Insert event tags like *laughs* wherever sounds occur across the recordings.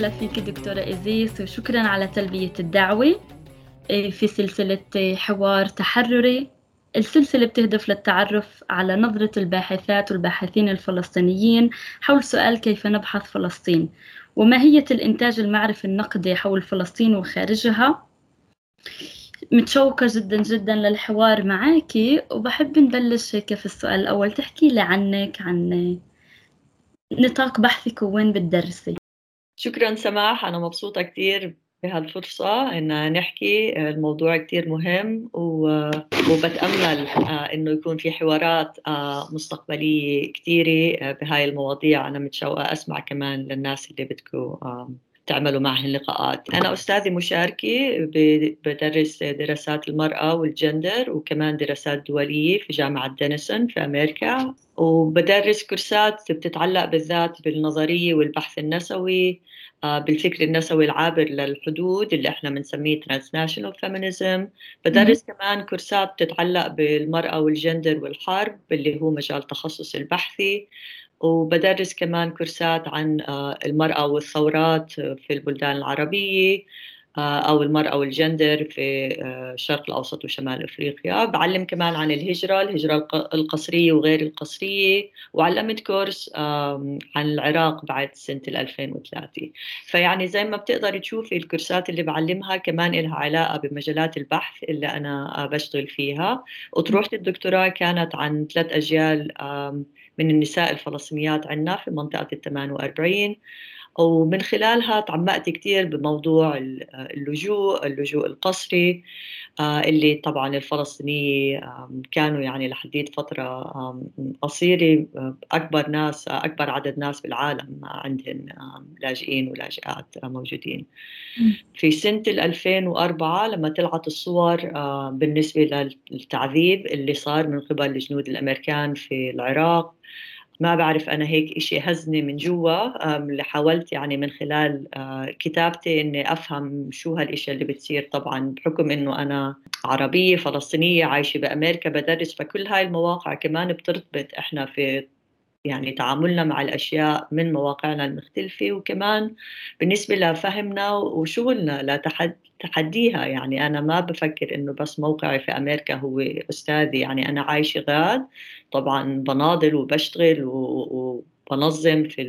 وسهلا فيك دكتورة إزيس وشكرا على تلبية الدعوة. إيه، في سلسلة حوار تحرري. السلسلة بتهدف للتعرف على نظرة الباحثات والباحثين الفلسطينيين حول سؤال كيف نبحث فلسطين وماهية الإنتاج المعرفي النقدي حول فلسطين وخارجها. متشوقة جدا جدا للحوار معك وبحب نبلش هيك في السؤال الأول. تحكي لي عنك عن نطاق بحثك وين بتدرسي. شكرا سماح أنا مبسوطة كثير بهالفرصة إن نحكي. الموضوع كتير مهم وبتأمل آه، إنه يكون في حوارات آه، مستقبلية كثيرة آه، بهاي المواضيع. أنا متشوقة أسمع كمان للناس اللي بدكم تعملوا معهم لقاءات أنا أستاذة مشاركة بدرس دراسات المرأة والجندر وكمان دراسات دولية في جامعة دينيسون في أمريكا. وبدرس كورسات بتتعلق بالذات بالنظرية والبحث النسوي آه، بالفكر النسوي العابر للحدود اللي إحنا بنسميه transnational feminism بدرس كمان كورسات بتتعلق بالمرأة والجندر والحرب اللي هو مجال تخصص البحثي. وبدرس كمان كورسات عن آه، المرأة والثورات في البلدان العربية آه، أو المرأة والجندر في الشرق آه، الأوسط وشمال أفريقيا. بعلم كمان عن الهجرة الهجرة القسرية وغير القسرية. وعلمت كورس عن العراق بعد سنة 2003 فيعني زي ما بتقدر تشوفي الكورسات اللي بعلمها كمان لها علاقة بمجالات البحث اللي أنا بشتغل فيها. وطروحة الدكتوراه كانت عن ثلاث أجيال من النساء الفلسطينيات عندنا في منطقة ال 48 ومن خلالها تعمقت كثير بموضوع اللجوء اللجوء القسري آه، اللي طبعا الفلسطينية كانوا يعني لحديت فترة قصيرة آه، أكبر ناس أكبر عدد ناس بالعالم عندهم لاجئين ولاجئات موجودين. في سنة 2004 لما طلعت الصور آه، بالنسبة للتعذيب اللي صار من قبل الجنود الأمريكان في العراق ما بعرف أنا هيك إشي هزني من جوا اللي حاولت يعني من خلال آه، كتابتي إني أفهم شو هالإشي اللي بتصير. طبعا بحكم إنه أنا عربية فلسطينية عايشة بأمريكا بدرس فكل هاي المواقع كمان بترتبط إحنا في يعني تعاملنا مع الأشياء من مواقعنا المختلفة. وكمان بالنسبة لفهمنا وشغلنا لتحديها يعني أنا ما بفكر إنه بس موقعي في أمريكا هو أستاذي. يعني أنا عايشة غاد طبعا بناضل وبشتغل وبنظم في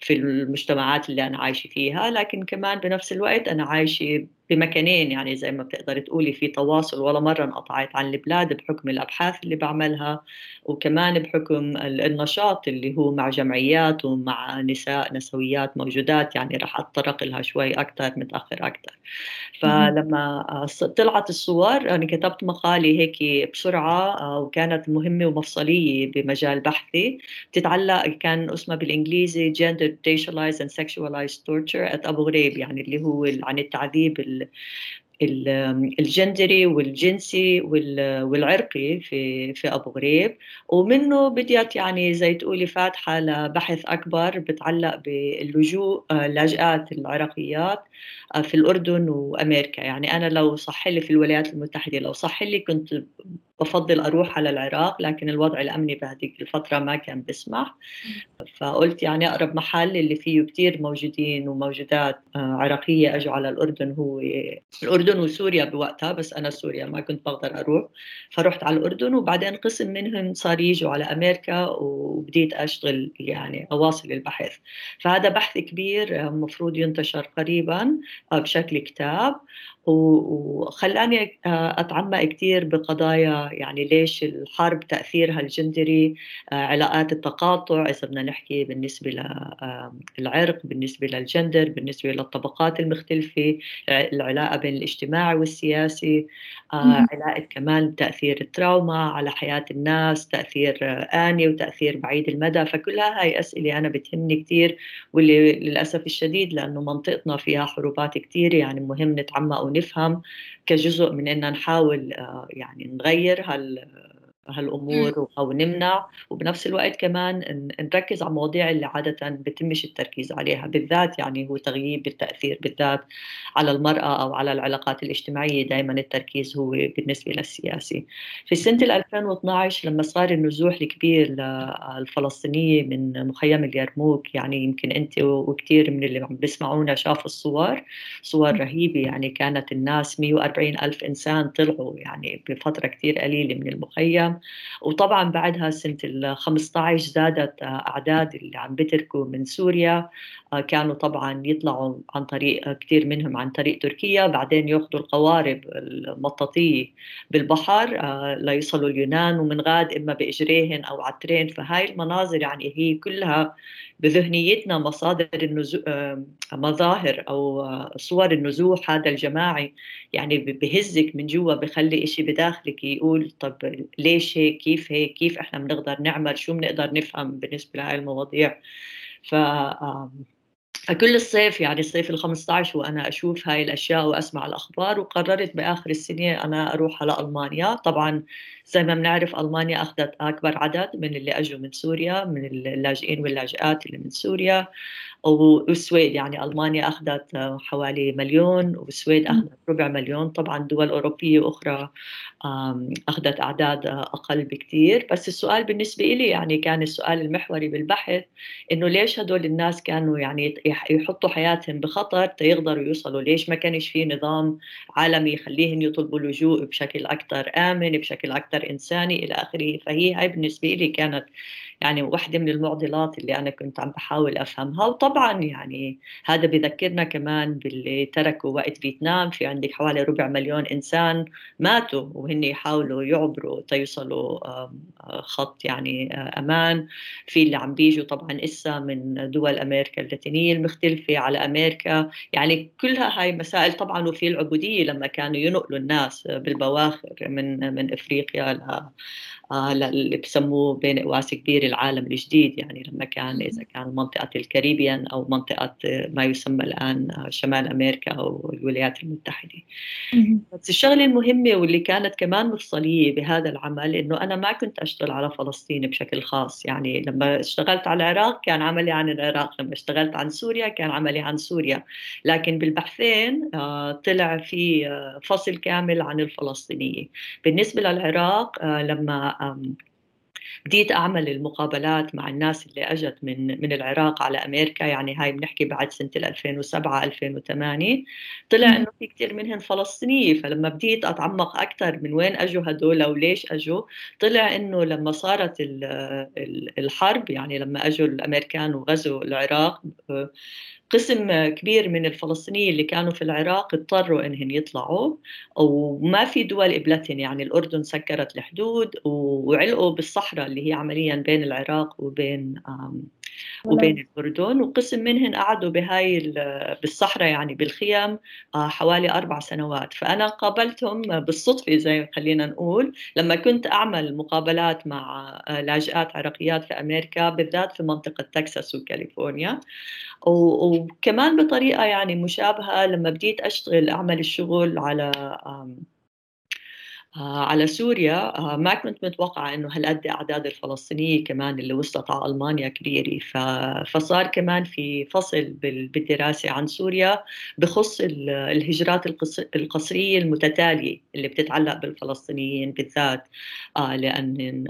في المجتمعات اللي أنا عايشة فيها. لكن كمان بنفس الوقت أنا عايشة بمكانين يعني زي ما بتقدر تقولي في تواصل ولا مرة انقطعت عن البلاد بحكم الأبحاث اللي بعملها وكمان بحكم النشاط اللي هو مع جمعيات ومع نساء نسويات موجودات يعني راح أتطرق لها شوي أكثر متأخر أكثر فلما طلعت الصور أنا كتبت مقالي هيك بسرعة آه، وكانت مهمة ومفصلية بمجال بحثي. بتتعلق كان اسمها بالإنجليزي Gender Racialized and Sexualized Torture at أبو غريب يعني اللي هو عن التعذيب الجندري والجنسي والعرقي في في أبو غريب. ومنه بديت يعني زي تقولي فاتحة لبحث أكبر بتعلق باللجوء اللاجئات العراقيات آه، في الأردن وأمريكا. يعني أنا لو صح لي في الولايات المتحدة لو صح لي كنت بفضل أروح على العراق لكن الوضع الأمني بهذيك الفترة ما كان بيسمح. فقلت يعني أقرب محل اللي فيه كثير موجودين وموجودات آه، عراقية أجوا على الأردن هو الأردن وسوريا بوقتها بس أنا سوريا ما كنت بقدر أروح. فرحت على الأردن وبعدين قسم منهم صار يجوا على أمريكا وبديت أشتغل يعني أواصل البحث. فهذا بحث كبير المفروض ينتشر قريبا آه، بشكل كتاب. وخلاني آه، أتعمق كثير بقضايا يعني ليش الحرب تأثيرها الجندري آه، علاقات التقاطع إذا بدنا نحكي بالنسبة للعرق بالنسبة للجندر بالنسبة للطبقات المختلفة العلاقة بين الاجتماعي والسياسي علاقة كمان تاثير التراوما على حياة الناس تأثير آني وتأثير بعيد المدى فكلها هاي أسئلة أنا بتهمني كثير واللي للأسف الشديد لأنه منطقتنا فيها حروبات كثيره يعني مهم نتعمق ونفهم كجزء من ان نحاول آه، يعني نغير هال هالأمور أو نمنع وبنفس الوقت كمان نركز على المواضيع اللي عادة بتمش التركيز عليها بالذات يعني هو تغييب التاثير بالذات على المرأة أو على العلاقات الاجتماعية دائما التركيز هو بالنسبة للسياسي. في سنة 2012 لما صار النزوح الكبير للفلسطينيه من مخيم اليرموك يعني يمكن أنت وكثير من اللي عم بيسمعونا شافوا الصور صور رهيبة يعني كانت الناس 140 ألف إنسان طلعوا يعني بفترة كثير قليلة من المخيم. وطبعا بعدها سنة ال 15 زادت أعداد اللي عم بتركوا من سوريا. آه، كانوا طبعا يطلعوا عن طريق كثير منهم عن طريق تركيا. بعدين يأخذوا القوارب المطاطية بالبحر آه، ليصلوا اليونان ومن غاد إما بإجريهن أو على الترين فهاي المناظر يعني هي كلها بذهنيتنا مصادر النزو... آه، مظاهر أو صور النزوح هذا الجماعي. يعني بهزك من جوا بخلي إشي بداخلك يقول طب ليش هيك كيف هيك كيف إحنا بنقدر نعمل شو بنقدر نفهم بالنسبة لهي المواضيع. ف فكل الصيف يعني الصيف ال 15 وأنا أشوف هاي الأشياء وأسمع الأخبار وقررت بآخر السنة أنا أروح على ألمانيا. طبعا زي ما بنعرف ألمانيا أخذت أكبر عدد من اللي أجوا من سوريا من اللاجئين واللاجئات اللي من سوريا. والسويد يعني ألمانيا أخذت حوالي مليون والسويد أخذت ربع مليون. طبعا دول أوروبية أخرى أخذت أعداد أقل بكثير بس السؤال بالنسبة لي يعني كان السؤال المحوري بالبحث إنه ليش هدول الناس كانوا يعني يحطوا حياتهم بخطر تيقدروا يوصلوا؟ ليش ما كانش في نظام عالمي يخليهم يطلبوا اللجوء بشكل أكثر آمن بشكل أكثر إنساني إلى آخره؟ فهي هاي بالنسبة لي كانت يعني واحدة من المعضلات اللي أنا كنت عم بحاول أفهمها. وطبعا يعني هذا بذكرنا كمان باللي تركوا وقت فيتنام في عندك حوالي ربع مليون إنسان ماتوا وهن يحاولوا يعبروا تيوصلوا خط يعني أمان. في اللي عم بيجوا طبعا إسا من دول أمريكا اللاتينية المختلفة على أمريكا. يعني كلها هاي مسائل طبعا وفي العبودية لما كانوا ينقلوا الناس بالبواخر من من إفريقيا اللي بسموه بين قواس كبير العالم الجديد يعني لما كان إذا كان منطقة الكاريبيان أو منطقة ما يسمى الآن آه، شمال أمريكا أو الولايات المتحدة. بس الشغلة المهمة واللي كانت كمان مفصلية بهذا العمل إنه أنا ما كنت أشتغل على فلسطين بشكل خاص يعني لما اشتغلت على العراق كان عملي عن العراق لما اشتغلت عن سوريا كان عملي عن سوريا. لكن بالبحثين آه، طلع في فصل كامل عن الفلسطينية. بالنسبة للعراق لما بديت أعمل المقابلات مع الناس اللي أجت من من العراق على أمريكا. يعني هاي بنحكي بعد سنة 2007 2008 طلع إنه في كثير منهم فلسطينيه فلما بديت أتعمق أكثر من وين أجوا هدول وليش أجوا طلع إنه لما صارت الحرب يعني لما أجوا الأمريكان وغزوا العراق قسم كبير من الفلسطينيين اللي كانوا في العراق اضطروا انهم يطلعوا وما في دول قبلتهم يعني الأردن سكرت الحدود وعلقوا بالصحراء اللي هي عمليا بين العراق وبين وبين الأردن وقسم منهن قعدوا بهاي بالصحراء يعني بالخيم آه، حوالي أربع سنوات. فأنا قابلتهم بالصدفة زي خلينا نقول لما كنت أعمل مقابلات مع آه، لاجئات عراقيات في أمريكا بالذات في منطقة تكساس وكاليفورنيا. وكمان بطريقة يعني مشابهة لما بديت أشتغل أعمل الشغل على على سوريا آه، ما كنت متوقعة إنه هالقد أعداد الفلسطينية كمان اللي وصلت على ألمانيا كبيرة. فصار كمان في فصل بالدراسة عن سوريا بخص الهجرات القسرية المتتالية اللي بتتعلق بالفلسطينيين بالذات. آه، لأن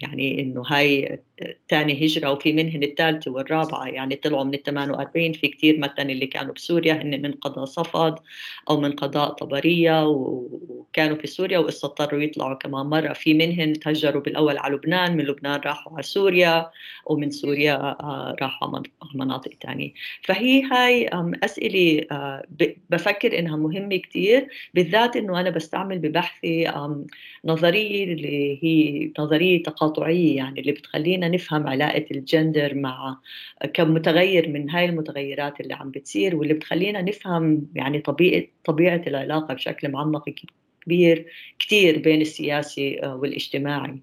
يعني إنه هاي ثاني هجرة وفي منهن الثالثة والرابعة يعني طلعوا من ال 48 في كثير مثلا اللي كانوا بسوريا هن من قضاء صفد أو من قضاء طبرية وكانوا في سوريا وإسا اضطروا يطلعوا كمان مرة. في منهن تهجروا بالأول على لبنان من لبنان راحوا على سوريا ومن سوريا آه، راحوا على مناطق ثانية فهي هاي أسئلة آه، بفكر إنها مهمة كثير بالذات إنه أنا بستعمل ببحثي نظرية اللي هي نظرية تقاطعية يعني اللي بتخلينا نفهم علاقة الجندر مع كم متغير من هاي المتغيرات اللي عم بتصير واللي بتخلينا نفهم يعني طبيعة طبيعة العلاقة بشكل معمق كبير كثير بين السياسي آه، والاجتماعي.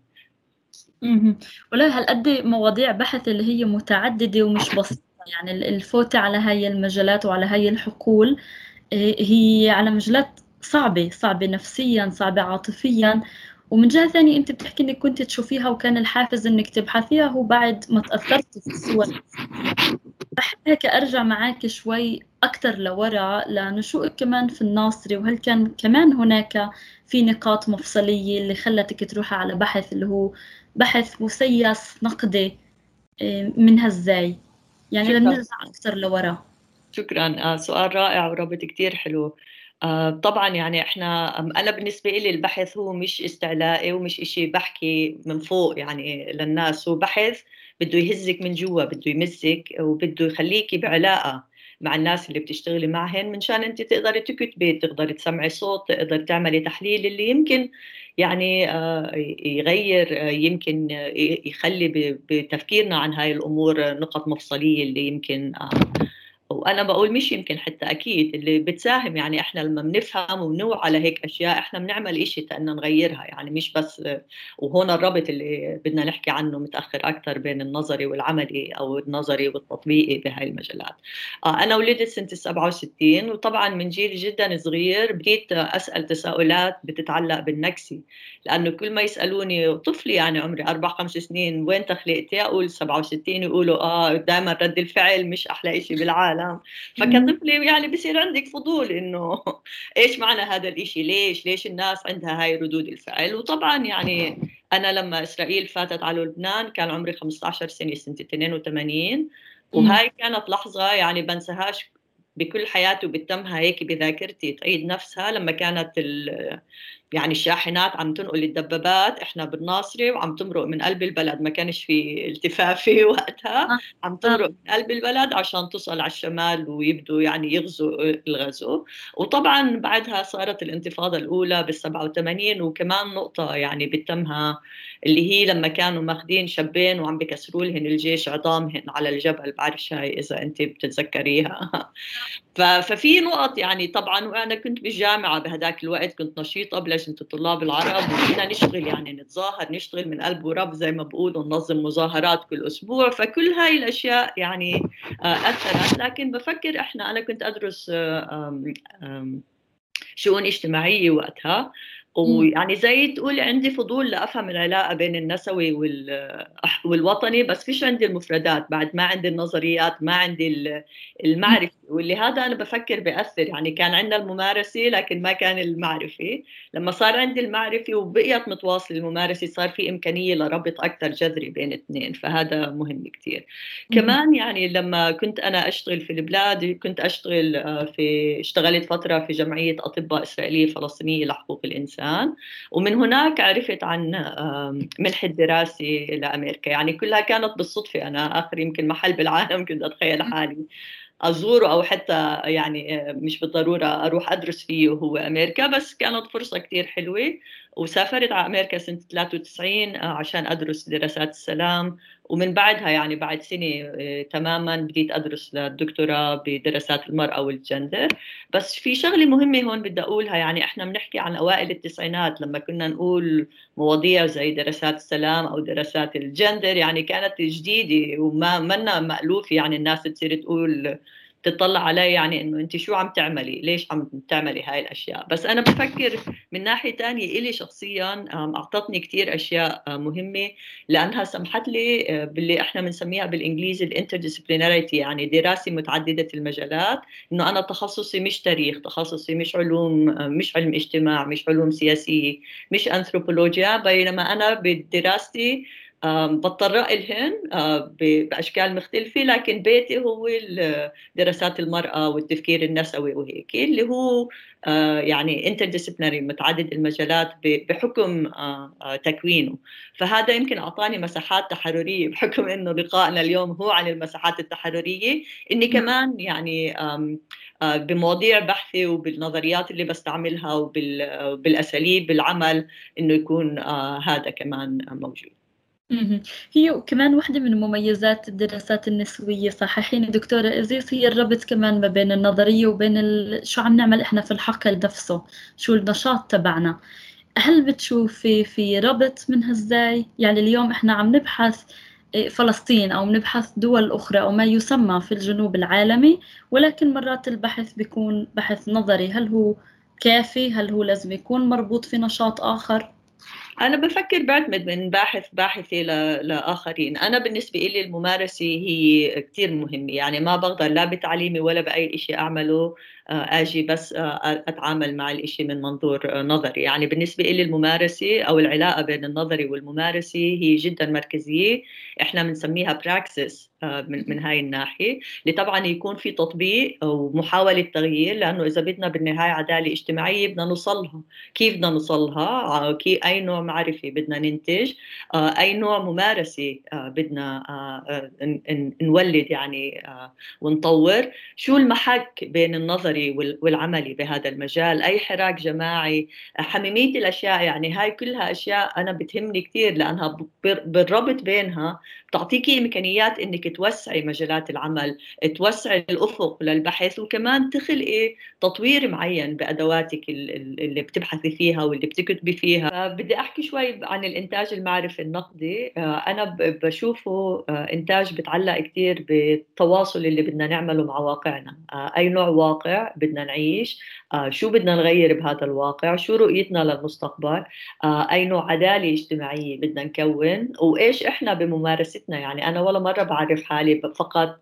ولا هالقد مواضيع بحث اللي هي متعددة ومش *laughs* بسيطة. يعني الفوت على هاي المجالات وعلى هاي الحقول آه، هي على مجالات صعبة صعبة نفسيا صعبة عاطفيا. ومن جهة ثانية أنت بتحكي إنك كنت تشوفيها وكان الحافز إنك تبحثيها هو بعد ما تأثرتي في الصور. بحب هيك أرجع معك شوي أكثر لورا لنشوءك كمان في الناصري وهل كان كمان هناك في نقاط مفصلية اللي خلتك تروحي على بحث اللي هو بحث مسيس نقدي آه، من هالزاي يعني لنرجع أكثر لورا. شكرا. آه، سؤال رائع ورابط كتير حلو. آه، طبعا يعني إحنا أنا بالنسبة لي البحث هو مش استعلائي ومش إشي بحكي من فوق يعني للناس هو بحث بده يهزك من جوا بده يمسك وبده يخليكي بعلاقة مع الناس اللي بتشتغلي معهن منشان انت تقدري تكتبي تقدري تسمعي صوت تقدري تعملي تحليل اللي يمكن يعني آه، يغير يمكن يخلي بتفكيرنا عن هاي الأمور نقط مفصلية اللي يمكن وأنا بقول مش يمكن حتى أكيد اللي بتساهم يعني إحنا لما بنفهم وبنوعى على هيك أشياء إحنا بنعمل شيء تأن نغيرها يعني مش بس وهون الربط اللي بدنا نحكي عنه متأخر أكثر بين النظري والعملي أو النظري والتطبيقي بهاي المجالات. آه، أنا ولدت سنة 67 وطبعا من جيل جدا صغير بديت أسأل تساؤلات بتتعلق بالنكسي لأنه كل ما يسألوني طفلي يعني عمري أربع خمس سنين وين تخلقتي؟ أقول 67 يقولوا آه دائما رد الفعل مش أحلى شيء بالعالم. العالم فكطفله يعني بصير عندك فضول إنه *laughs* إيش معنى هذا الإشي؟ ليش؟ ليش الناس عندها هاي ردود الفعل؟ وطبعا يعني أنا لما إسرائيل فاتت على لبنان كان عمري 15 سنة سنة 82 وهاي كانت لحظة يعني بنساهاش بكل حياتي وبتمها هيك بذاكرتي تعيد نفسها لما كانت يعني الشاحنات عم تنقل الدبابات إحنا بالناصري وعم تمرق من قلب البلد ما كانش في التفافي *laughs* وقتها. آه. عم تمرق من قلب البلد عشان تصل على الشمال ويبدوا يعني يغزوا الغزو. وطبعا بعدها صارت الانتفاضة الأولى بال 87 وكمان نقطة يعني بتمها اللي هي لما كانوا ماخذين شابين وعم بكسروا لهن الجيش عظامهن على الجبل. بعرفش هاي إذا انت بتتذكريها. ففي نقط يعني طبعا وأنا كنت بالجامعة بهداك الوقت كنت نشيطة بلجنة الطلاب العرب وكنا نشتغل يعني نتظاهر نشتغل من قلب ورب زي ما بقولوا ننظم مظاهرات كل أسبوع فكل هاي الأشياء يعني آه، أثرت. لكن بفكر إحنا أنا كنت أدرس آه، شؤون اجتماعية وقتها ويعني زي تقول عندي فضول لأفهم العلاقة بين النسوي والوطني بس فيش عندي المفردات. بعد ما عندي النظريات ما عندي المعرفة واللي هذا أنا بفكر بأثر يعني كان عندنا الممارسة لكن ما كان المعرفة. لما صار عندي المعرفة وبقيت متواصلة الممارسة صار في إمكانية لربط أكثر جذري بين اثنين فهذا مهم كثير كمان يعني لما كنت أنا أشتغل في البلاد كنت أشتغل آه، في اشتغلت فترة في جمعية أطباء إسرائيلية فلسطينية لحقوق الإنسان. ومن هناك عرفت عن منح الدراسة لامريكا يعني كلها كانت بالصدفة أنا آخر يمكن محل بالعالم *laughs* كنت أتخيل حالي. أزوره أو حتى يعني مش بالضرورة أروح أدرس فيه وهو أمريكا بس كانت فرصة كثير حلوة. وسافرت على أمريكا سنة 93 عشان أدرس دراسات السلام. ومن بعدها يعني بعد سنة آه، تماما بديت أدرس للدكتوراه بدراسات المرأة والجندر. بس في شغلة مهمة هون بدي أقولها يعني إحنا بنحكي عن أوائل التسعينات. لما كنا نقول مواضيع زي دراسات السلام أو دراسات الجندر يعني كانت جديدة وما منا مألوفة. يعني الناس تصير تقول تطلع علي يعني إنه أنت شو عم تعملي؟ ليش عم تعملي هاي الأشياء؟ بس أنا بفكر من ناحية ثانية إلي شخصيا أعطتني كثير أشياء مهمة لأنها سمحت لي آه، باللي إحنا بنسميها بالإنجليزي الانترديسيبليناريتي يعني دراسة متعددة المجالات إنه أنا تخصصي مش تاريخ تخصصي مش علوم مش علم اجتماع مش علوم سياسية مش انثروبولوجيا بينما أنا بدراستي بضطر لهن بأشكال مختلفة لكن بيتي هو دراسات المرأة والتفكير النسوي وهيك اللي هو يعني انترديسيبلينري متعدد المجالات بحكم تكوينه. فهذا يمكن أعطاني مساحات تحررية بحكم إنه لقائنا اليوم هو عن المساحات التحررية. إني نعم. كمان يعني بمواضيع بحثي وبالنظريات اللي بستعملها وبالاساليب بالعمل إنه يكون هذا كمان موجود. هي كمان واحدة من مميزات الدراسات النسوية صححيني دكتورة إزيس هي الربط كمان ما بين النظرية وبين ال... شو عم نعمل إحنا في الحقل نفسه شو النشاط تبعنا. هل بتشوفي في ربط من هالزاي؟ يعني اليوم إحنا عم نبحث إيه، فلسطين أو نبحث دول أخرى أو ما يسمى في الجنوب العالمي ولكن مرات البحث بيكون بحث نظري. هل هو كافي؟ هل هو لازم يكون مربوط في نشاط آخر؟ أنا بفكر بعتمد من باحث باحثة لآخرين. أنا بالنسبة لي الممارسة هي كتير مهمة. يعني ما بقدر لا بتعليمي ولا بأي شيء أعمله آه، أجي بس آه، أتعامل مع الإشي من منظور آه، نظري. يعني بالنسبة لي الممارسة أو العلاقة بين النظري والممارسة هي جدا مركزية. إحنا بنسميها praxis من من هاي الناحية. اللي طبعا يكون في تطبيق ومحاوله تغيير لأنه إذا بدنا بالنهاية عدالة اجتماعية بدنا نوصلها. كيف بدنا نوصلها؟ أي نوع معرفة بدنا ننتج. أي نوع ممارسة بدنا نولد يعني ونطور. شو المحك بين النظري النظري والعملي بهذا المجال؟ أي حراك جماعي؟ حميمية الأشياء يعني هاي كلها أشياء أنا بتهمني كثير لأنها بالربط بينها بتعطيكي إمكانيات إنك توسعي مجالات العمل توسعي الأفق للبحث وكمان تخلقي تطوير معين بأدواتك اللي بتبحثي فيها واللي بتكتبي فيها. بدي أحكي شوي عن الإنتاج المعرفي النقدي. آه، أنا بشوفه آه، إنتاج بتعلق كثير بالتواصل اللي بدنا نعمله مع واقعنا. آه، أي نوع واقع بدنا نعيش. شو بدنا نغير بهذا الواقع؟ شو رؤيتنا للمستقبل؟ أي نوع عدالة اجتماعية بدنا نكون؟ وإيش إحنا بممارستنا؟ يعني أنا ولا مرة بعرف حالي فقط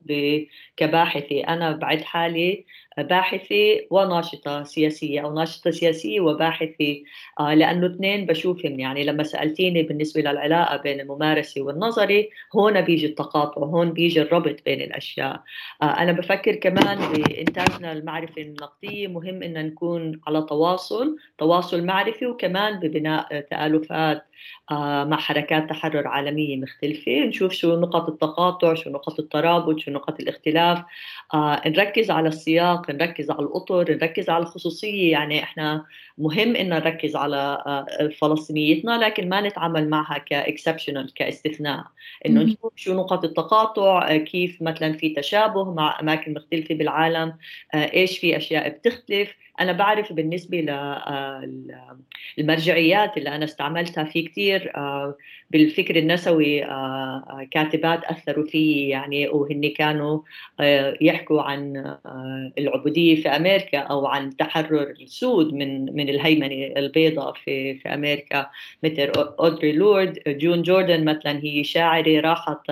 كباحثة أنا بعد حالي باحثة وناشطة سياسية أو ناشطة سياسية وباحثة. آه، لأنه اثنين بشوفهم يعني لما سألتيني بالنسبة للعلاقة بين الممارسة والنظري هون بيجي التقاطع هون بيجي الربط بين الأشياء. آه، أنا بفكر كمان بإنتاجنا المعرفة النقدية مهم إن نكون على تواصل تواصل معرفي وكمان ببناء تآلفات مع حركات تحرر عالمية مختلفة نشوف شو نقط التقاطع شو نقط الترابط شو نقط الاختلاف. آه، نركز على السياق نركز على الأطر نركز على الخصوصية. يعني إحنا مهم إن نركز على آه، فلسطينيتنا لكن ما نتعامل معها كإكسبشنال كاستثناء. إنه نشوف شو نقط التقاطع كيف مثلا في تشابه مع أماكن مختلفة بالعالم إيش في أشياء بتختلف. أنا بعرف بالنسبة للمرجعيات اللي أنا استعملتها في كثير آه، بالفكر النسوي آه، آه، كاتبات أثروا فيه يعني وهن كانوا يحكوا عن العبودية في أمريكا أو عن تحرر السود من من الهيمنة البيضاء في في أمريكا. مثل أودري لورد جون جوردن مثلا هي شاعرة راحت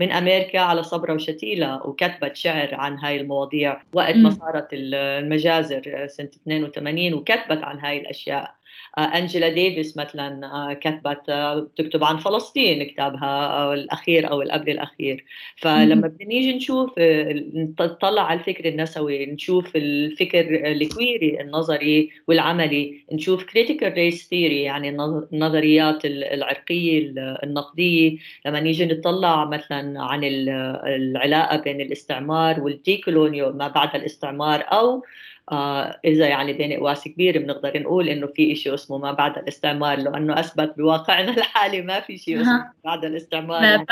من أمريكا على صبرا وشتيلة وكتبت شعر عن هاي المواضيع. وقت ما صارت المجازر سنة 82 وكتبت عن هاي الأشياء. آه، أنجيلا ديفيس مثلا آه، كتبت آه، بتكتب عن فلسطين كتابها الأخير أو القبل الأخير. فلما بنيجي نشوف نطلع على الفكر النسوي نشوف الفكر الكويري النظري والعملي نشوف critical race theory يعني النظريات العرقية النقدية. لما نيجي نطلع مثلا عن العلاقة بين الاستعمار وال decolonial ما بعد الاستعمار أو آه إذا يعني بين قواس كبير بنقدر نقول إنه في شيء اسمه ما بعد الاستعمار لأنه أثبت بواقعنا *laughs* الحالي ما في شيء اسمه بعد الاستعمار. يعني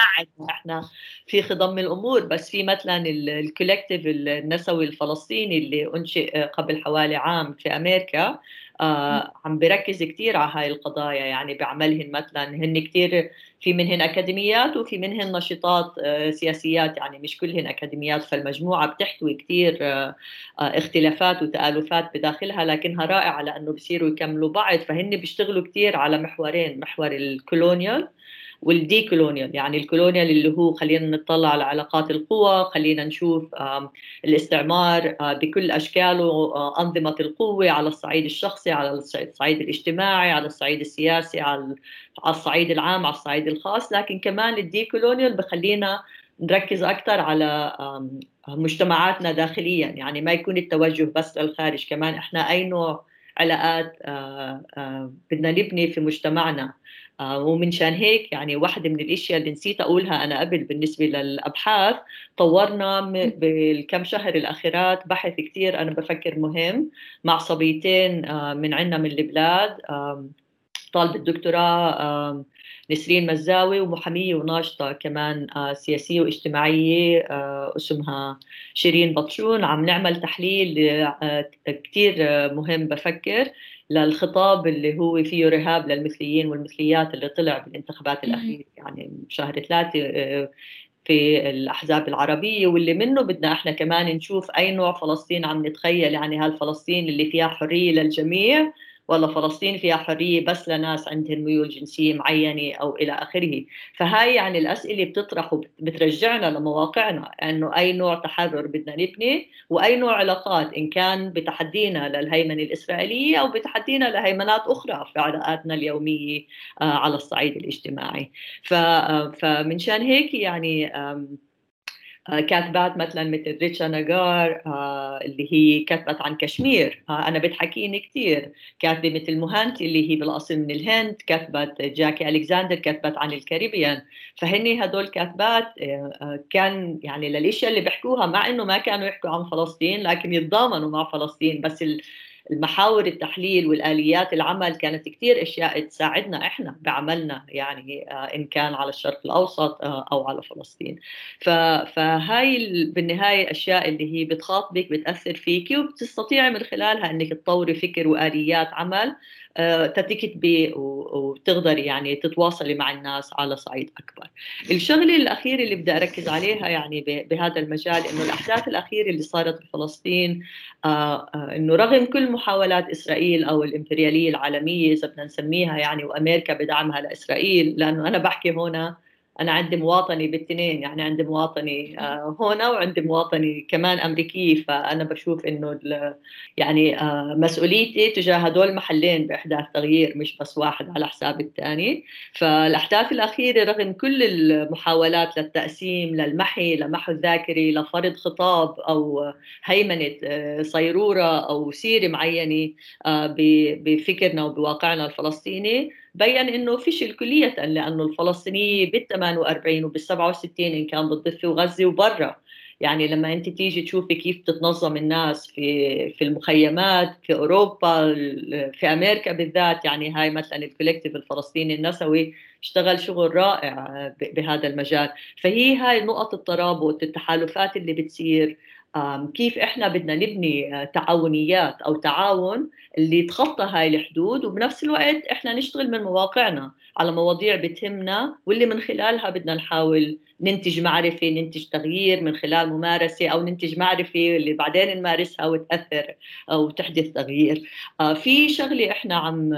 إحنا في خضم الأمور بس في مثلا الكولكتيف النسوي الفلسطيني اللي أنشئ قبل حوالي عام في أمريكا آه عم بركز كثير على هاي القضايا. يعني بعملهن مثلا هن كثير في منهن أكاديميات وفي منهن نشاطات آه سياسيات يعني مش كلهن أكاديميات فالمجموعة بتحتوي كثير آه اختلافات وتآلفات بداخلها لكنها رائعة لأنه بصيروا يكملوا بعض فهن بيشتغلوا كثير على محورين محور ال colonial وال decolonial يعني ال colonial اللي هو خلينا نطلع على علاقات القوى خلينا نشوف الاستعمار آه، بكل أشكاله آه، أنظمة القوة على الصعيد الشخصي على الصعيد الاجتماعي على الصعيد السياسي على الصعيد العام على الصعيد الخاص لكن كمان ال decolonial بخلينا نركز أكثر على مجتمعاتنا داخليا. يعني ما يكون التوجه بس للخارج كمان إحنا أي نوع علاقات بدنا نبني في مجتمعنا. آه، ومنشان هيك يعني واحدة من الأشياء اللي نسيت أقولها أنا قبل بالنسبة للأبحاث طورنا بالكم شهر الأخيرات بحث كثير أنا بفكر مهم مع صبيتين من عنا من البلاد طالب الدكتوراه نسرين مزاوي ومحامية وناشطة كمان سياسية واجتماعية اسمها شيرين بطشون. عم نعمل تحليل كثير مهم بفكر للخطاب اللي هو فيه رهاب للمثليين والمثليات اللي طلع بالانتخابات الأخيرة يعني شهر ثلاثة في الأحزاب العربية. واللي منه بدنا إحنا كمان نشوف أي نوع فلسطين عم نتخيل يعني هالفلسطين اللي فيها حرية للجميع. ولا فلسطين فيها حرية بس لناس عندهم ميول جنسية معينة أو إلى آخره. فهاي يعني الأسئلة بتطرح وبترجعنا لمواقعنا أنه أي نوع تحرر بدنا نبني وأي نوع علاقات إن كان بتحدينا للهيمنة الإسرائيلية أو بتحدينا لهيمنات أخرى في علاقاتنا اليومية آه، على الصعيد الاجتماعي. آه، فمن هيك يعني كاتبات مثلا مثل ريتشا نجار آه، اللي هي كتبت عن كشمير. آه، أنا بتحكيني كثير كاتبة مثل مهانتي اللي هي بالأصل من الهند كتبت جاكي الكساندر كتبت عن ال Caribbean. فهني هدول كاتبات كان يعني للأشياء اللي بيحكوها مع إنه ما كانوا يحكوا عن فلسطين لكن يتضامنوا مع فلسطين. بس المحاور التحليل والآليات العمل كانت كثير أشياء تساعدنا إحنا بعملنا يعني آه، إن كان على الشرق الأوسط آه، أو على فلسطين. فهاي بالنهاية أشياء اللي هي بتخاطبك بتأثر فيكي وبتستطيعي من خلالها أنك تطوري فكر وآليات عمل. آه، تكتبي وتقدري يعني تتواصلي مع الناس على صعيد أكبر. الشغلة الأخيرة اللي بدي أركز عليها يعني بهذا المجال إنه الأحداث الأخيرة اللي صارت في فلسطين آه، آه، إنه رغم كل محاولات إسرائيل أو الإمبريالية العالمية إذا بدنا نسميها يعني وأمريكا بدعمها لإسرائيل لأنه أنا بحكي هنا أنا عندي مواطنه بالاثنين يعني عندي مواطنه آه، هنا وعندي مواطنه كمان امريكيه فأنا بشوف إنه يعني آه، مسؤوليتي تجاه هدول المحلين بإحداث تغيير مش بس واحد على حساب الثاني. فالأحداث الأخيرة رغم كل المحاولات للتقسيم للمحي لمحو الذاكري لفرض خطاب أو هيمنة آه، صيرورة أو سيرة معينة بفكرنا وبواقعنا الفلسطيني بين إنه فشل كليه لأنه الفلسطينيه بال 48 وبال 67 إن كان بالضفه وغزة وبرا. يعني لما انت تيجي تشوفي كيف بتتنظم الناس في في المخيمات في أوروبا في أمريكا بالذات يعني هاي مثلا ال collective الفلسطيني النسوي اشتغل شغل رائع بهذا المجال. فهي هاي نقط الترابط التحالفات اللي بتصير كيف إحنا بدنا نبني آه، تعاونيات أو تعاون اللي يتخطى هاي الحدود وبنفس الوقت إحنا نشتغل من مواقعنا. على مواضيع بتهمنا واللي من خلالها بدنا نحاول ننتج معرفة ننتج تغيير من خلال ممارسة أو ننتج معرفة اللي بعدين نمارسها وتأثر أو تحدث تغيير. آه، في شغلة إحنا عم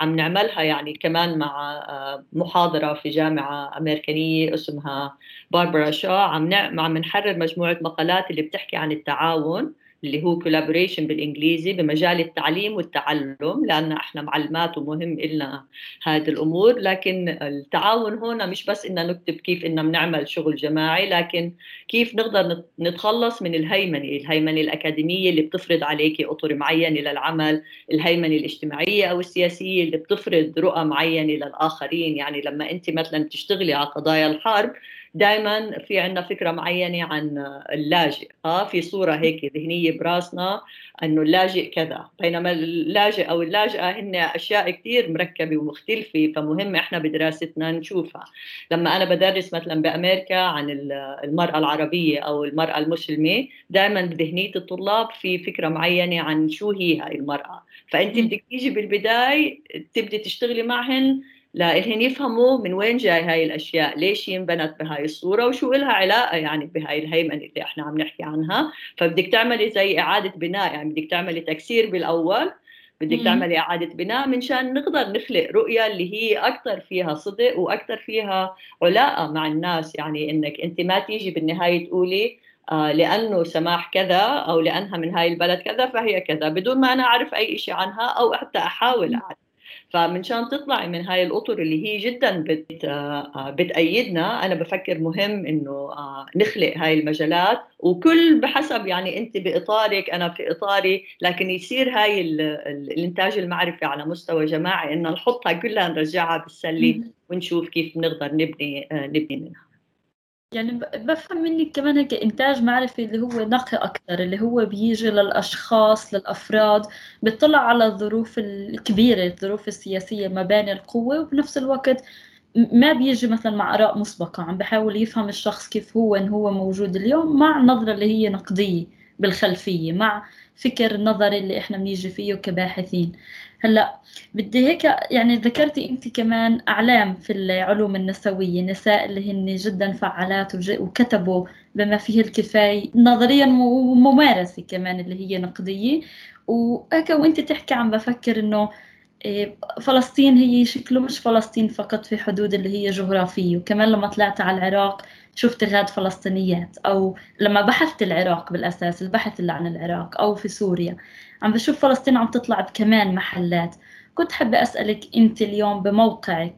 عم نعملها يعني كمان مع آه، محاضرة في جامعة أمريكانية اسمها باربرا شا. عم عم نحرر مجموعة مقالات اللي بتحكي عن التعاون. اللي هو كولابوريشن بالإنجليزي بمجال التعليم والتعلم لأن إحنا معلمات ومهم لنا هذه الأمور. لكن التعاون هنا مش بس ان نكتب كيف ان بنعمل شغل جماعي لكن كيف نقدر نتخلص من الهيمنة الهيمنة الأكاديمية اللي بتفرض عليك أطر معينة للعمل الهيمنة الاجتماعية أو السياسية اللي بتفرض رؤى معينة للآخرين. يعني لما أنت مثلا تشتغلي على قضايا الحرب دائما في عندنا فكرة معينة عن اللاجئ آه في صورة هيك ذهنية براسنا إنه اللاجئ كذا. بينما اللاجئ أو اللاجئة هن أشياء كثير مركبة ومختلفة فمهم إحنا بدراستنا نشوفها. لما أنا بدرس مثلا بأمريكا عن المرأة العربية أو المرأة المسلمة دائما بذهنية الطلاب في فكرة معينة عن شو هي هاي المرأة. فأنت بدك تيجي بالبداية تبدي تشتغلي معهن لإلهن يفهموا من وين جاي هاي الأشياء ليش ينبنت بهاي الصورة وشو إلها علاقة يعني بهاي الهيمنة اللي إحنا عم نحكي عنها. فبدك تعملي زي إعادة بناء يعني بدك تعملي تكسير بالأول بدك تعملي إعادة بناء منشان نقدر نخلق رؤية اللي هي أكثر فيها صدق وأكثر فيها علاقة مع الناس. يعني إنك أنت ما تيجي بالنهاية تقولي آه لأنه سماح كذا أو لأنها من هاي البلد كذا فهي كذا بدون ما أنا أعرف أي شيء عنها أو حتى أحاول أعرف. فمنشان تطلعي من هاي الأطر اللي هي جدا بت آه، بتأيدنا أنا بفكر مهم إنه آه، نخلق هاي المجالات وكل بحسب يعني أنت بإطارك أنا في اطاري لكن يصير هاي الإنتاج المعرفي على مستوى جماعي إنه نحطها كلها نرجعها بالسلة ونشوف كيف بنقدر نبني آه، نبني منها. يعني بفهم منك كمان هيك إنتاج معرفي اللي هو نقي أكثر اللي هو بيجي للأشخاص للأفراد بيطلع على الظروف الكبيرة الظروف السياسية بين القوة وبنفس الوقت ما بيجي مثلا مع آراء مسبقة. عم بحاول يفهم الشخص كيف هو إن هو موجود اليوم مع نظرة اللي هي نقدية بالخلفية مع فكر النظري اللي إحنا بنيجي فيه كباحثين. هلا بدي هيك يعني ذكرتي انت كمان أعلام في العلوم النسوية نساء اللي هن جدا فعالات وكتبوا بما فيه الكفاية نظريا وممارسه كمان اللي هي نقدية. وهيك وانت تحكي عم بفكر إنه إيه، فلسطين هي شكله مش فلسطين فقط في حدود اللي هي جغرافية. وكمان لما طلعت على العراق شفت غاد فلسطينيات أو لما بحثت العراق بالأساس البحث اللي عن العراق أو في سوريا. عم بشوف فلسطين عم تطلع بكمان محلات. كنت حابة أسألك أنت اليوم بموقعك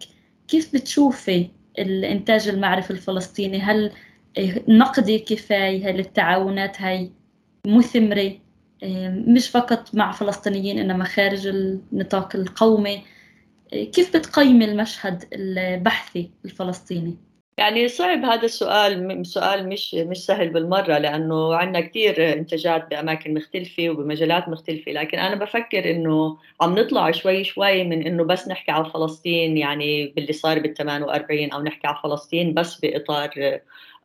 كيف بتشوفي الإنتاج المعرفي الفلسطيني؟ هل نقدي كفاية؟ هل التعاونات هاي مثمرة؟ مش فقط مع فلسطينيين إنما خارج النطاق القومي. كيف بتقيمي المشهد البحثي الفلسطيني؟ يعني صعب هذا السؤال سؤال مش مش سهل بالمرة لأنه عندنا كثير إنتاجات بأماكن مختلفة وبمجالات مختلفة لكن أنا بفكر إنه عم نطلع شوي شوي من إنه بس نحكي على فلسطين يعني باللي صار بال 48 أو نحكي على فلسطين بس بإطار آه،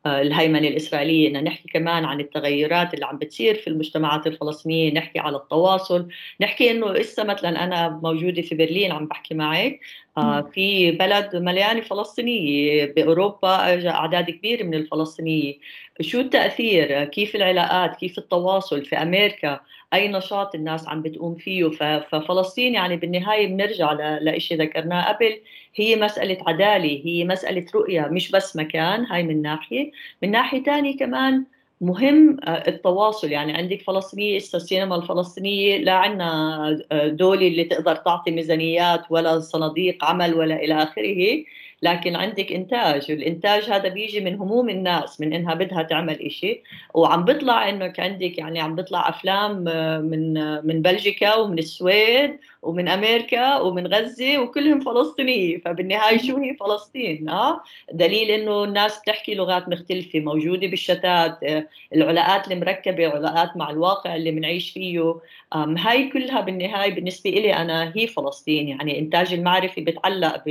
الهيمنة الإسرائيلية إن نحكي كمان عن التغيرات اللي عم بتصير في المجتمعات الفلسطينية نحكي على التواصل نحكي إنه إسا مثلا أنا موجودة في برلين عم بحكي معك آه، في بلد مليانة فلسطينية بأوروبا أعداد كبيرة من الفلسطينية. شو التأثير؟ كيف العلاقات؟ كيف التواصل في أمريكا؟ أي نشاط الناس عم بتقوم فيه. ففلسطين يعني بالنهاية بنرجع لإشي ذكرناه قبل. هي مسألة عدالة هي مسألة رؤية مش بس مكان هاي من ناحية. من ناحية تانية كمان مهم آه، التواصل. يعني عندك فلسطينية السينما الفلسطينية لا عندنا آه، دولة اللي تقدر تعطي ميزانيات ولا صناديق عمل ولا إلى آخره. لكن عندك إنتاج والإنتاج هذا بيجي من هموم الناس من إنها بدها تعمل إشي. وعم بيطلع إنك عندك يعني عم بيطلع أفلام آه، من من بلجيكا ومن السويد ومن أمريكا ومن غزة وكلهم فلسطينيه فبالنهاية شو هي فلسطين؟ آه دليل إنه الناس بتحكي لغات مختلفة موجودة بالشتات آه، العلاقات المركبة علاقات مع الواقع اللي بنعيش فيه. هاي كلها بالنهاية بالنسبة لي أنا هي فلسطين. يعني إنتاج المعرفي بتعلق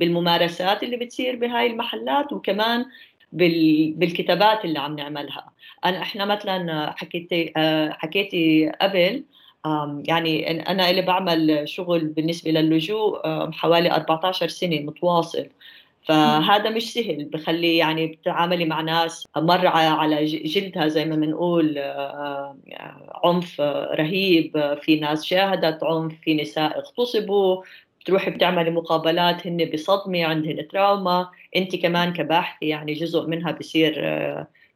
بالممارسات اللي بتصير بهاي المحلات وكمان بالكتابات اللي عم نعملها. أنا إحنا مثلا حكيتي آه، حكيتي قبل يعني أنا اللي بعمل شغل بالنسبة للجوء حوالي 14 سنة متواصل. فهذا مش سهل بخلي يعني بتعاملي مع ناس مر على جلدها زي ما بنقول عنف رهيب. في ناس شاهدت عنف في نساء اغتصبوا. بتروحي بتعملي مقابلات هن بصدمة عندهن trauma. انت كمان كباحثة يعني جزء منها بصير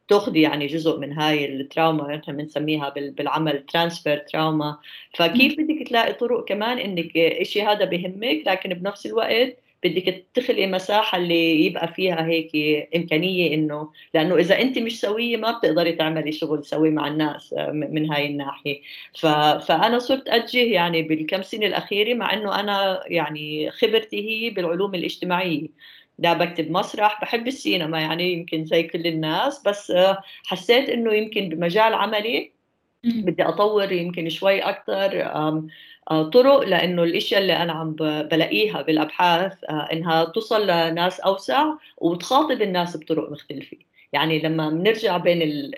تاخذي يعني جزء من هاي ال trauma إحنا بنسميها بالعمل transfer trauma فكيف بدك تلاقي طرق كمان إنك الشيء هذا بهمك لكن بنفس الوقت بدك تخلقي مساحة اللي يبقى فيها هيك إمكانية إنه لأنه إذا أنت مش سوية ما بتقدري تعملي شغل سوي مع الناس من هاي الناحية. ف... فأنا صرت أتجه يعني بالكم سنة الأخيرة مع إنه أنا يعني خبرتي هي بالعلوم الاجتماعية. لا بكتب مسرح بحب السينما يعني يمكن زي كل الناس بس آه، حسيت إنه يمكن بمجال عملي بدي أطور يمكن شوي أكثر آه، طرق لإنه الإشياء اللي أنا عم بلاقيها بالأبحاث آه، إنها توصل لناس أوسع وتخاطب الناس بطرق مختلفة. يعني لما بنرجع بين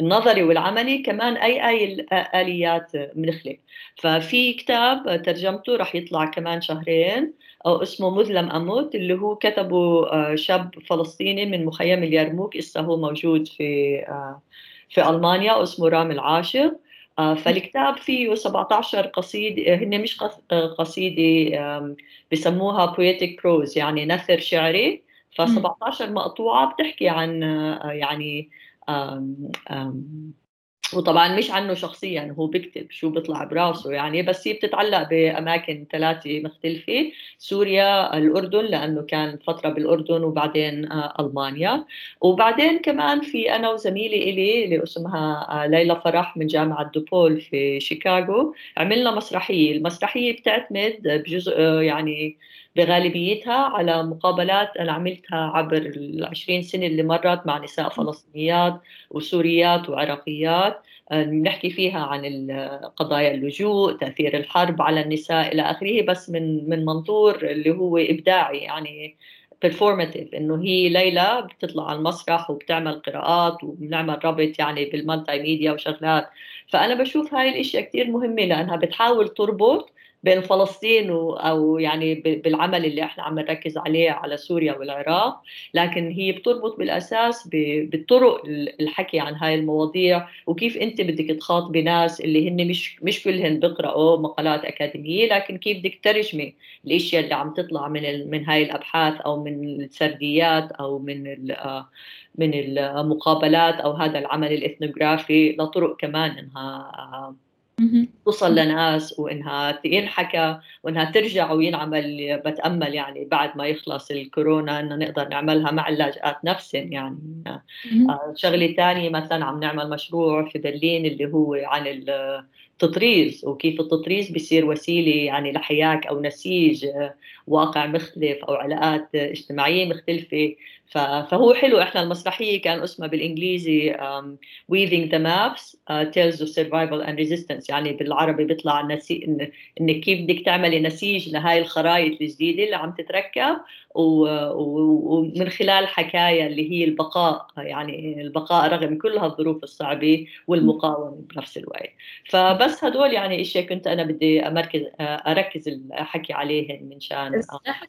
النظري والعملي كمان أي أي آليات بنخلق. ففي كتاب ترجمته رح يطلع كمان شهرين أو اسمه مظلم أموت اللي هو كتبه آه، شاب فلسطيني من مخيم اليرموك لسه هو موجود في آه، في ألمانيا اسمه رامي العاشق آه، فالكتاب فيه 17 قصيدة هن مش قصيدة بسموها poetic prose يعني نثر شعري. ف 17 مقطوعة بتحكي عن يعني وطبعا مش عنه شخصيا هو بيكتب شو بيطلع براسه يعني بس هي بتتعلق بأماكن ثلاثة مختلفة سوريا الأردن لأنه كان فترة بالأردن وبعدين آه، ألمانيا. وبعدين كمان في أنا وزميلي إلي اللي اسمها آه، ليلى فرح من جامعة دوبول في شيكاغو عملنا مسرحية المسرحية بتعتمد بجزء آه، يعني بغالبيتها على مقابلات أنا عملتها عبر العشرين سنة اللي مرت مع نساء فلسطينيات وسوريات وعراقيات. آه، بنحكي فيها عن قضايا اللجوء تأثير الحرب على النساء إلى آخره بس من من منظور اللي هو إبداعي يعني performative إنه هي ليلى بتطلع على المسرح وبتعمل قراءات وبنعمل ربط يعني بالمالتي ميديا وشغلات. فأنا بشوف هاي الإشياء كثير مهمة لأنها بتحاول تربط بين فلسطين أو يعني بالعمل اللي إحنا عم نركز عليه على سوريا والعراق. لكن هي بتربط بالأساس بالطرق الحكي عن هاي المواضيع وكيف أنت بدك تخاطبي ناس اللي هن مش مش كلهن بيقراوا مقالات أكاديمية لكن كيف بدك ترجمي الأشياء اللي عم تطلع من من هاي الأبحاث أو من السرديات أو من من المقابلات أو هذا العمل الإثنوغرافي لطرق كمان إنها توصل لناس وإنها ينحكى وإنها ترجع وينعمل بتأمل يعني بعد ما يخلص الكورونا إنه نقدر نعملها مع اللاجئات نفسهم يعني. آه، شغلة ثانية مثلا عم نعمل مشروع في برلين اللي هو عن التطريز وكيف التطريز بيصير وسيلة يعني لحياك أو نسيج آه، واقع مختلف أو علاقات اجتماعية مختلفة. فهو حلو. إحنا المسرحية كان اسمها بالإنجليزي um, weaving the maps uh, tales of survival and resistance. يعني بالعربي بيطلع نسي... إن... انك كيف بدك تعملي نسيج لهاي الخرائط الجديدة اللي عم تتركب. ومن خلال حكاية اللي هي البقاء يعني البقاء رغم كل هالظروف الصعبة والمقاومة بنفس الوقت. فبس هدول يعني إشياء كنت أنا بدي امركز أركز الحكي عليهن من شان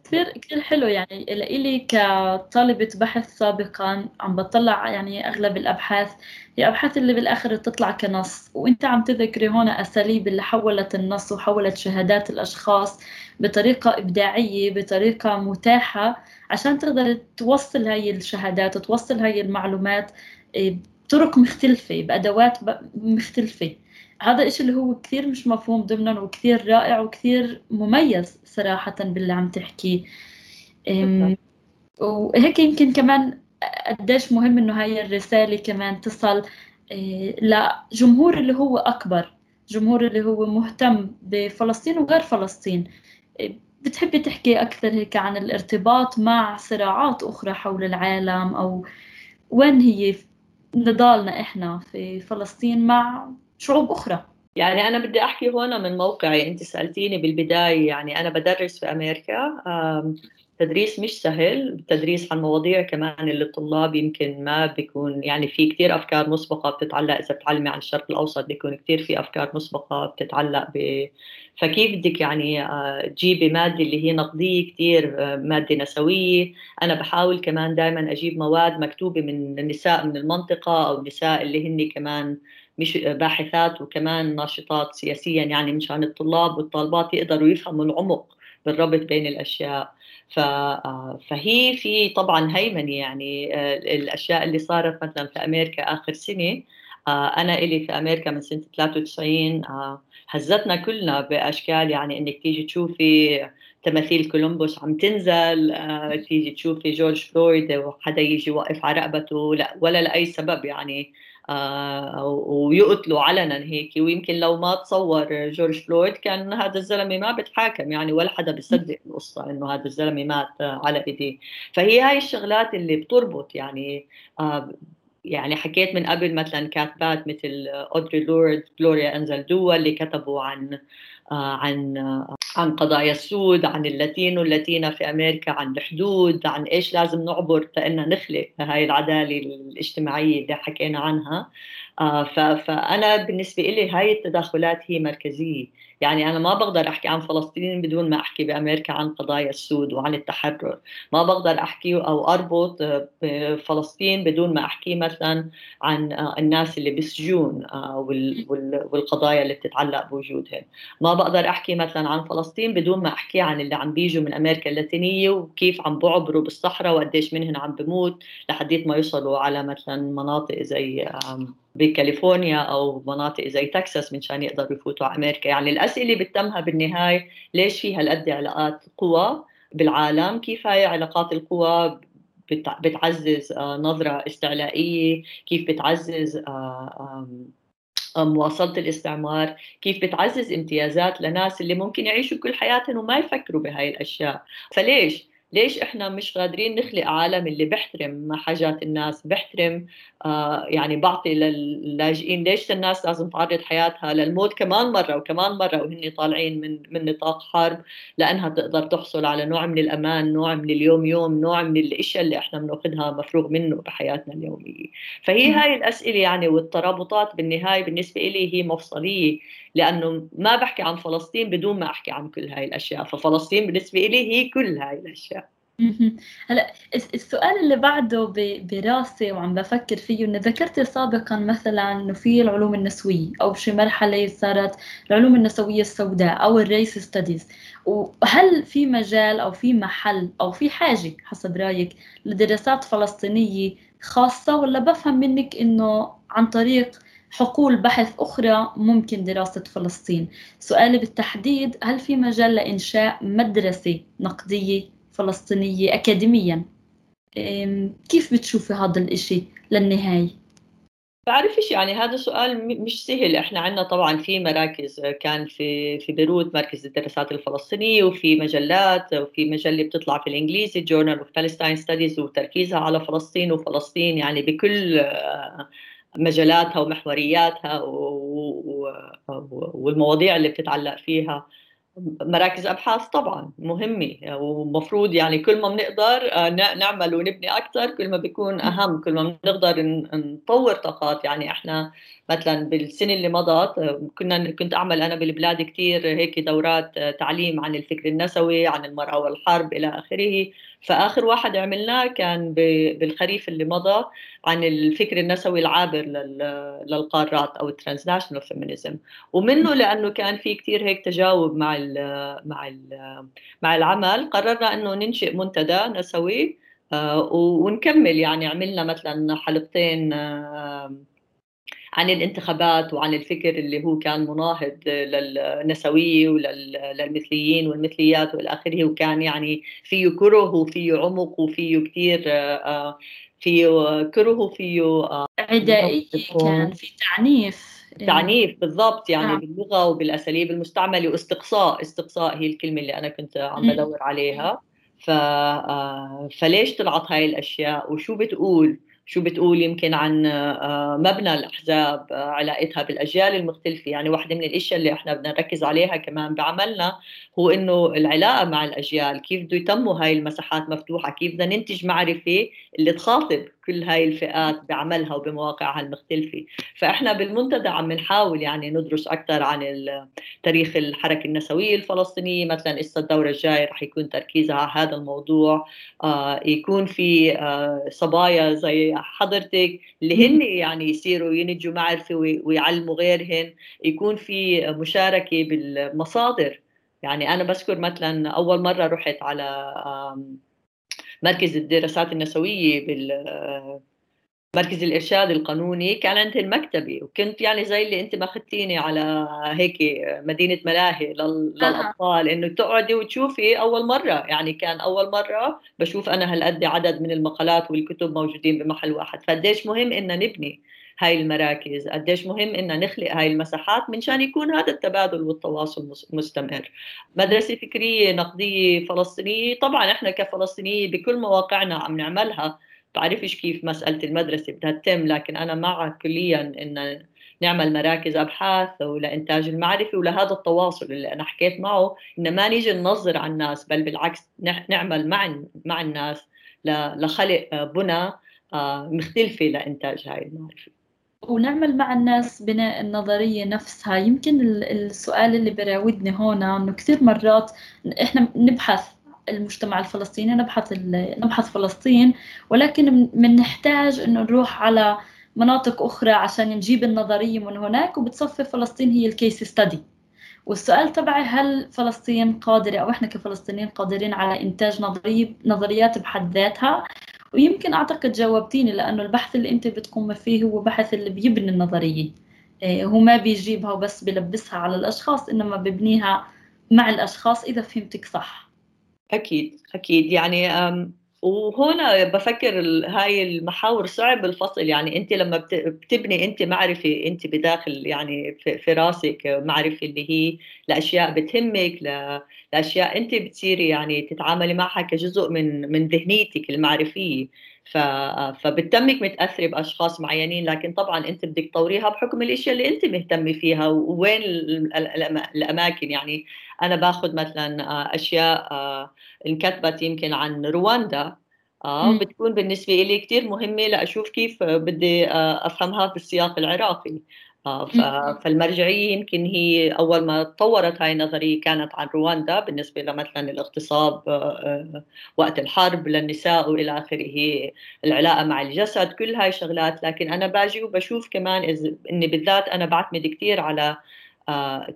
كثير كثير حلو. يعني لإلي كطالبة بحث سابقا عم بطلع يعني أغلب الأبحاث. هي ابحاث اللي بالآخر تطلع كنص. وإنت عم تذكري هون أساليب اللي حولت النص وحولت شهادات الأشخاص بطريقة إبداعية بطريقة متاحة عشان تقدر توصل هاي الشهادات وتوصل هاي المعلومات إيه، بطرق مختلفة بأدوات مختلفة. هذا الشيء اللي هو كثير مش مفهوم ضمنا وكثير رائع وكثير مميز صراحة باللي عم تحكيه وهيك يمكن كمان قديش مهم إنه هاي الرسالة كمان تصل إيه، لجمهور اللي هو أكبر جمهور اللي هو مهتم بفلسطين وغير فلسطين. بتحبي تحكي أكثر هيك عن الارتباط مع صراعات أخرى حول العالم أو وين هي نضالنا إحنا في فلسطين مع شعوب أخرى. يعني أنا بدي أحكي هون من موقعي. أنت سألتيني بالبداية يعني أنا بدرس في أمريكا. تدريس مش سهل. التدريس عن مواضيع كمان اللي الطلاب يمكن ما بيكون يعني في كثير أفكار مسبقة بتتعلق. إذا بتعلمي عن الشرق الأوسط بيكون كثير في أفكار مسبقة بتتعلق ب فكيف بدك يعني آه، تجيبي مادة اللي هي نقدية كثير آه، مادة نسوية. أنا بحاول كمان دائما أجيب مواد مكتوبة من النساء من المنطقة أو النساء اللي هن كمان مش باحثات وكمان ناشطات سياسيا يعني مشان الطلاب والطالبات يقدروا يفهموا العمق بالربط بين الأشياء. آه، فهي في طبعا هيمنة يعني آه، الأشياء اللي صارت مثلا في أمريكا آخر سنة. آه، أنا إلي في أمريكا من سنة 93 هزتنا كلنا بأشكال يعني إنك تيجي تشوفي تماثيل كولومبوس عم تنزل تيجي تشوفي جورج فلويد وحدا يجي يوقف على رقبته لا ولا لأي سبب يعني ويقتلوا علنا هيك. ويمكن لو ما تصور جورج فلويد كان هذا الزلمة ما بتحاكم يعني ولا حدا بيصدق القصة إنه هذا الزلمة مات على إيديه. فهي هاي الشغلات اللي بتربط يعني آه، يعني حكيت من قبل مثلا كاتبات مثل اودري لورد جلوريا انزلدوا اللي كتبوا عن آه، عن عن قضايا السود عن اللاتينو اللاتينا في أمريكا عن الحدود عن إيش لازم نعبر لأن نخلق هاي العدالة الاجتماعية اللي حكينا عنها. فأنا بالنسبة لي هاي التدخلات هي مركزية. يعني أنا ما بقدر أحكي عن فلسطين بدون ما أحكي بأمريكا عن قضايا السود وعن التحرر. ما بقدر أحكي أو أربط بفلسطين بدون ما أحكي مثلا عن الناس اللي بالسجون آه، والقضايا اللي بتتعلق بوجودهم. ما بقدر أحكي مثلا عن فلسطين بدون ما أحكي عن اللي عم بيجوا من أمريكا اللاتينية وكيف عم بعبروا بالصحراء وقديش منهم عم بموت لحديت ما يوصلوا على مثلا مناطق زي بكاليفورنيا أو مناطق زي تكساس منشان يقدروا يفوتوا على أمريكا. يعني الأسئلة بتتمها بالنهاية ليش في هالقد علاقات قوى بالعالم؟ كيف هاي علاقات القوى بتعزز آه، نظرة استعلائية؟ كيف بتعزز آه، مواصلة الاستعمار؟ كيف بتعزز امتيازات لناس اللي ممكن يعيشوا كل حياتهم وما يفكروا بهاي الأشياء؟ فليش؟ ليش إحنا مش قادرين نخلق عالم اللي بيحترم حاجات الناس بيحترم آه يعني بعطي للاجئين ليش الناس لازم تعرض حياتها للموت كمان مرة وكمان مرة وهن طالعين من من نطاق حرب لأنها تقدر تحصل على نوع من الأمان نوع من اليوم يوم نوع من الأشياء اللي إحنا بنأخذها مفروغ منه بحياتنا اليومية. فهي هاي الأسئلة يعني والترابطات بالنهاية بالنسبة لي هي مفصلية. لأنه ما بحكي عن فلسطين بدون ما أحكي عن كل هاي الأشياء ففلسطين بالنسبة لي هي كل هاي الأشياء. هلا السؤال اللي بعده براسي وعم بفكر فيه إنه ذكرت سابقا مثلا إنه في العلوم النسوية أو بشي مرحلة صارت العلوم النسوية السوداء أو الريس ستاديز وهل في مجال أو في محل أو في حاجة حسب رأيك لدراسات فلسطينية خاصة؟ ولا بفهم منك إنه عن طريق حقول بحث أخرى ممكن دراسة فلسطين. سؤالي بالتحديد هل في مجال لإنشاء مدرسة نقدية فلسطينية أكاديميا؟ كيف بتشوفي هذا الإشي للنهاية؟ بعرفش يعني هذا سؤال مش سهل. إحنا عندنا طبعا في مراكز كان في في بيروت مركز الدراسات الفلسطينية وفي مجلات وفي مجلة بتطلع في الإنجليزي Journal of Palestine Studies وتركيزها على فلسطين وفلسطين يعني بكل آه، مجالاتها ومحورياتها والمواضيع اللي بتتعلق فيها. مراكز أبحاث طبعا مهمة ومفروض يعني كل ما بنقدر آه، نعمل ونبني أكثر كل ما بيكون أهم كل ما بنقدر نطور طاقات. يعني إحنا مثلا بالسنة اللي مضت آه، كنا كنت أعمل أنا بالبلاد كثير هيك دورات آه، تعليم عن الفكر النسوي عن المرأة والحرب إلى آخره. فآخر واحد عملناه كان بالخريف اللي مضى عن الفكر النسوي العابر للقارات أو ال transnational feminism. ومنه لأنه كان في كثير هيك تجاوب مع ال مع ال مع العمل قررنا إنه ننشئ منتدى نسوي آه، ونكمل. يعني عملنا مثلا حلقتين عن الانتخابات وعن الفكر اللي هو كان مناهض للنسوية وللمثليين والمثليات والى آخره وكان يعني فيه كره وفيه عمق وفيه كثير آه، فيه كره وفيه آه، عدائية كان في تعنيف. تعنيف بالضبط يعني آه. باللغة وبالأساليب المستعملة واستقصاء استقصاء هي الكلمة اللي أنا كنت عم بدور عليها. ف آه، فليش طلعت هاي الأشياء؟ وشو بتقول؟ شو بتقول يمكن عن آه، مبنى الأحزاب آه، علاقتها بالأجيال المختلفة. يعني واحدة من الأشياء اللي إحنا بدنا نركز عليها كمان بعملنا هو إنه العلاقة مع الأجيال كيف بده يتموا هاي المساحات مفتوحة كيف بدنا ننتج معرفة اللي تخاطب كل هاي الفئات بعملها وبمواقعها المختلفة. فإحنا بالمنتدى عم نحاول يعني ندرس أكثر عن تاريخ الحركة النسوية الفلسطينية. مثلا إسا الدورة الجاية رح يكون تركيزها على هذا الموضوع. آه يكون في آه صبايا زي حضرتك اللي هن يعني يصيروا ينتجوا معرفة ويعلموا غيرهن. يكون في مشاركة بالمصادر. يعني أنا بذكر مثلا أول مرة رحت على مركز الدراسات النسوية بال مركز الإرشاد القانوني كان عند المكتبة وكنت يعني زي اللي أنت ما أخذتيني على هيك مدينة ملاهي للأطفال إنه تقعدي وتشوفي أول مرة يعني كان أول مرة بشوف أنا هالقد عدد من المقالات والكتب موجودين بمحل واحد فقديش مهم ان نبني. هاي المراكز. قديش مهم إن نخلق هاي المساحات منشان يكون هذا التبادل والتواصل مستمر. مدرسة فكرية نقدية فلسطينية طبعا إحنا كفلسطينية بكل مواقعنا عم نعملها. بعرفش كيف مسألة المدرسة بدها تتم لكن أنا مع كليا إن نعمل مراكز أبحاث ولإنتاج المعرفة ولهذا التواصل اللي أنا حكيت معه إن ما نيجي ننظر على الناس بل بالعكس نعمل مع مع الناس لخلق بنى آه، مختلفة لإنتاج هاي المعرفة. ونعمل مع الناس بناء النظرية نفسها. يمكن السؤال اللي براودني هون إنه كثير مرات إحنا نبحث المجتمع الفلسطيني نبحث نبحث فلسطين ولكن بنحتاج إنه نروح على مناطق أخرى عشان نجيب النظرية من هناك وبتصفي فلسطين هي الكيس ستدي والسؤال تبعي هل فلسطين قادرة أو إحنا كفلسطينيين قادرين على إنتاج نظريات بحد ذاتها؟ ويمكن أعتقد جاوبتيني لأنه البحث اللي أنت بتقوم فيه هو بحث اللي بيبني النظرية. إيه، هو ما بيجيبها وبس بلبسها على الأشخاص إنما ببنيها مع الأشخاص إذا فهمتك صح. أكيد أكيد. يعني وهنا بفكر هاي المحاور صعب الفصل. يعني أنت لما بتبني أنت معرفة أنت بداخل يعني في راسك معرفة اللي هي لأشياء بتهمك لأشياء أنت بتصيري يعني تتعاملي معها كجزء من من ذهنيتك المعرفية. فبتتمك متأثرة بأشخاص معينين لكن طبعا أنت بدك تطوريها بحكم الإشياء اللي أنت مهتمة فيها. ووين الأماكن؟ يعني أنا باخذ مثلا أشياء انكتبت يمكن عن رواندا آه بتكون بالنسبة لي كثير مهمة لأشوف كيف بدي أفهمها في السياق العراقي. آه، فالمرجعية يمكن هي أول ما تطورت هاي النظرية كانت عن رواندا بالنسبة لمثلا الاغتصاب آه، وقت الحرب للنساء وإلى آخره العلاقة مع الجسد كل هاي الشغلات لكن أنا باجي وبشوف كمان إني بالذات أنا بعتمد كثير على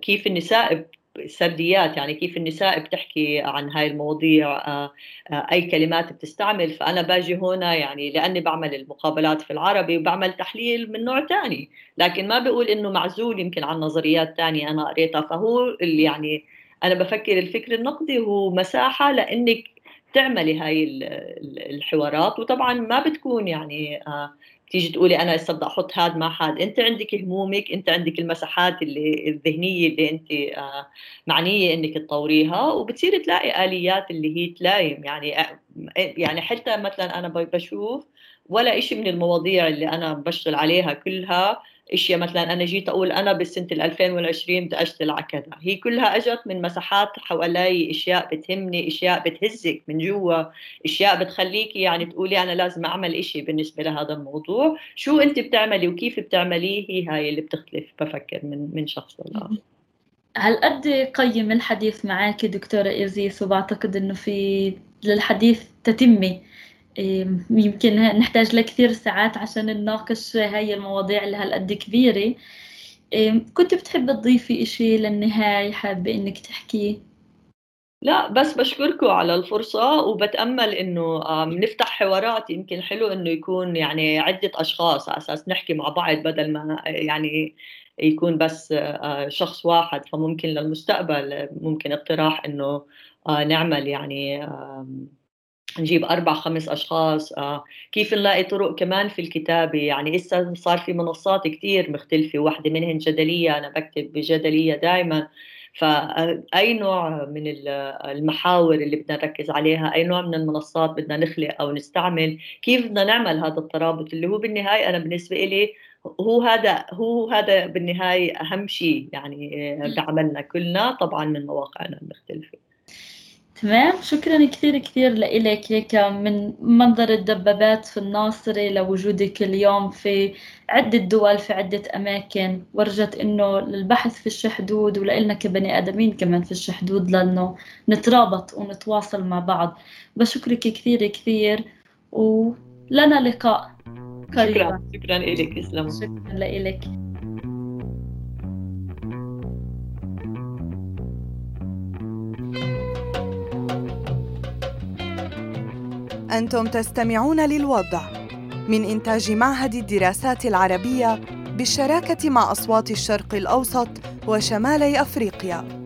كيف النساء سرديات يعني كيف النساء بتحكي عن هاي المواضيع آه، آه، أي كلمات بتستعمل. فأنا باجي هنا يعني لأني بعمل المقابلات في العربي وبعمل تحليل من نوع ثاني لكن ما بقول إنه معزول يمكن عن نظريات ثانية أنا قريتها. فهو اللي يعني أنا بفكر الفكر النقدي هو مساحة لإنك تعملي هاي الحوارات. وطبعا ما بتكون يعني آه، تيجي تقولي أنا هسه بدي أحط هاد مع هاد. أنت عندك همومك أنت عندك المساحات اللي الذهنية اللي أنت آه، معنية إنك تطوريها وبتصير تلاقي آليات اللي هي تلايم يعني آه، يعني حتى مثلا أنا بشوف ولا شيء من المواضيع اللي أنا بشتغل عليها كلها إشياء مثلا أنا جيت أقول أنا بالسنة 2020 بدي أشتغل على كذا. هي كلها إجت من مساحات حوالي إشياء بتهمني إشياء بتهزك من جوا إشياء بتخليكي يعني تقولي أنا لازم أعمل إشي بالنسبة لهذا الموضوع. شو أنت بتعملي وكيف بتعمليه؟ هي هاي اللي بتختلف بفكر من من شخص لآخر هل قد قيم الحديث معك دكتورة إيزيس وبعتقد إنه في للحديث تتمة يمكن نحتاج لكثير ساعات عشان نناقش هاي المواضيع اللي هالقد كبيرة. كنت بتحب تضيفي إشي للنهاية؟ حابة إنك تحكيه لا بس بشكركم على الفرصة وبتأمل إنه نفتح حوارات. يمكن حلو إنه يكون يعني عدة أشخاص على أساس نحكي مع بعض بدل ما يعني يكون بس آه، شخص واحد. فممكن للمستقبل ممكن اقتراح إنه آه، نعمل يعني نجيب أربع خمس أشخاص. آه، كيف نلاقي طرق كمان في الكتابة؟ يعني إسا صار في منصات كتير مختلفة واحدة منهن جدلية أنا بكتب بجدلية دائما فأي نوع من المحاور اللي بدنا نركز عليها؟ أي نوع من المنصات بدنا نخلق أو نستعمل؟ كيف بدنا نعمل هذا الترابط؟ اللي هو بالنهاية أنا بالنسبة إلي هو هذا هو هذا بالنهاية أهم شيء يعني آه، بعملنا كلنا طبعا من مواقعنا المختلفة. تمام. شكرا كثير كثير لإلك هيك من منظر الدبابات في الناصرة لوجودك اليوم في عدة دول في عدة أماكن. ورجت إنه للبحث في حدود ولإلنا كبني آدمين كمان في حدود لأنه نترابط ونتواصل مع بعض. بشكرك كثير كثير ولنا لقاء قريبا. شكرا. شكرا لك شكرا لإلك. أنتم تستمعون للوضع من إنتاج معهد الدراسات العربية بالشراكة مع أصوات الشرق الأوسط وشمالي أفريقيا.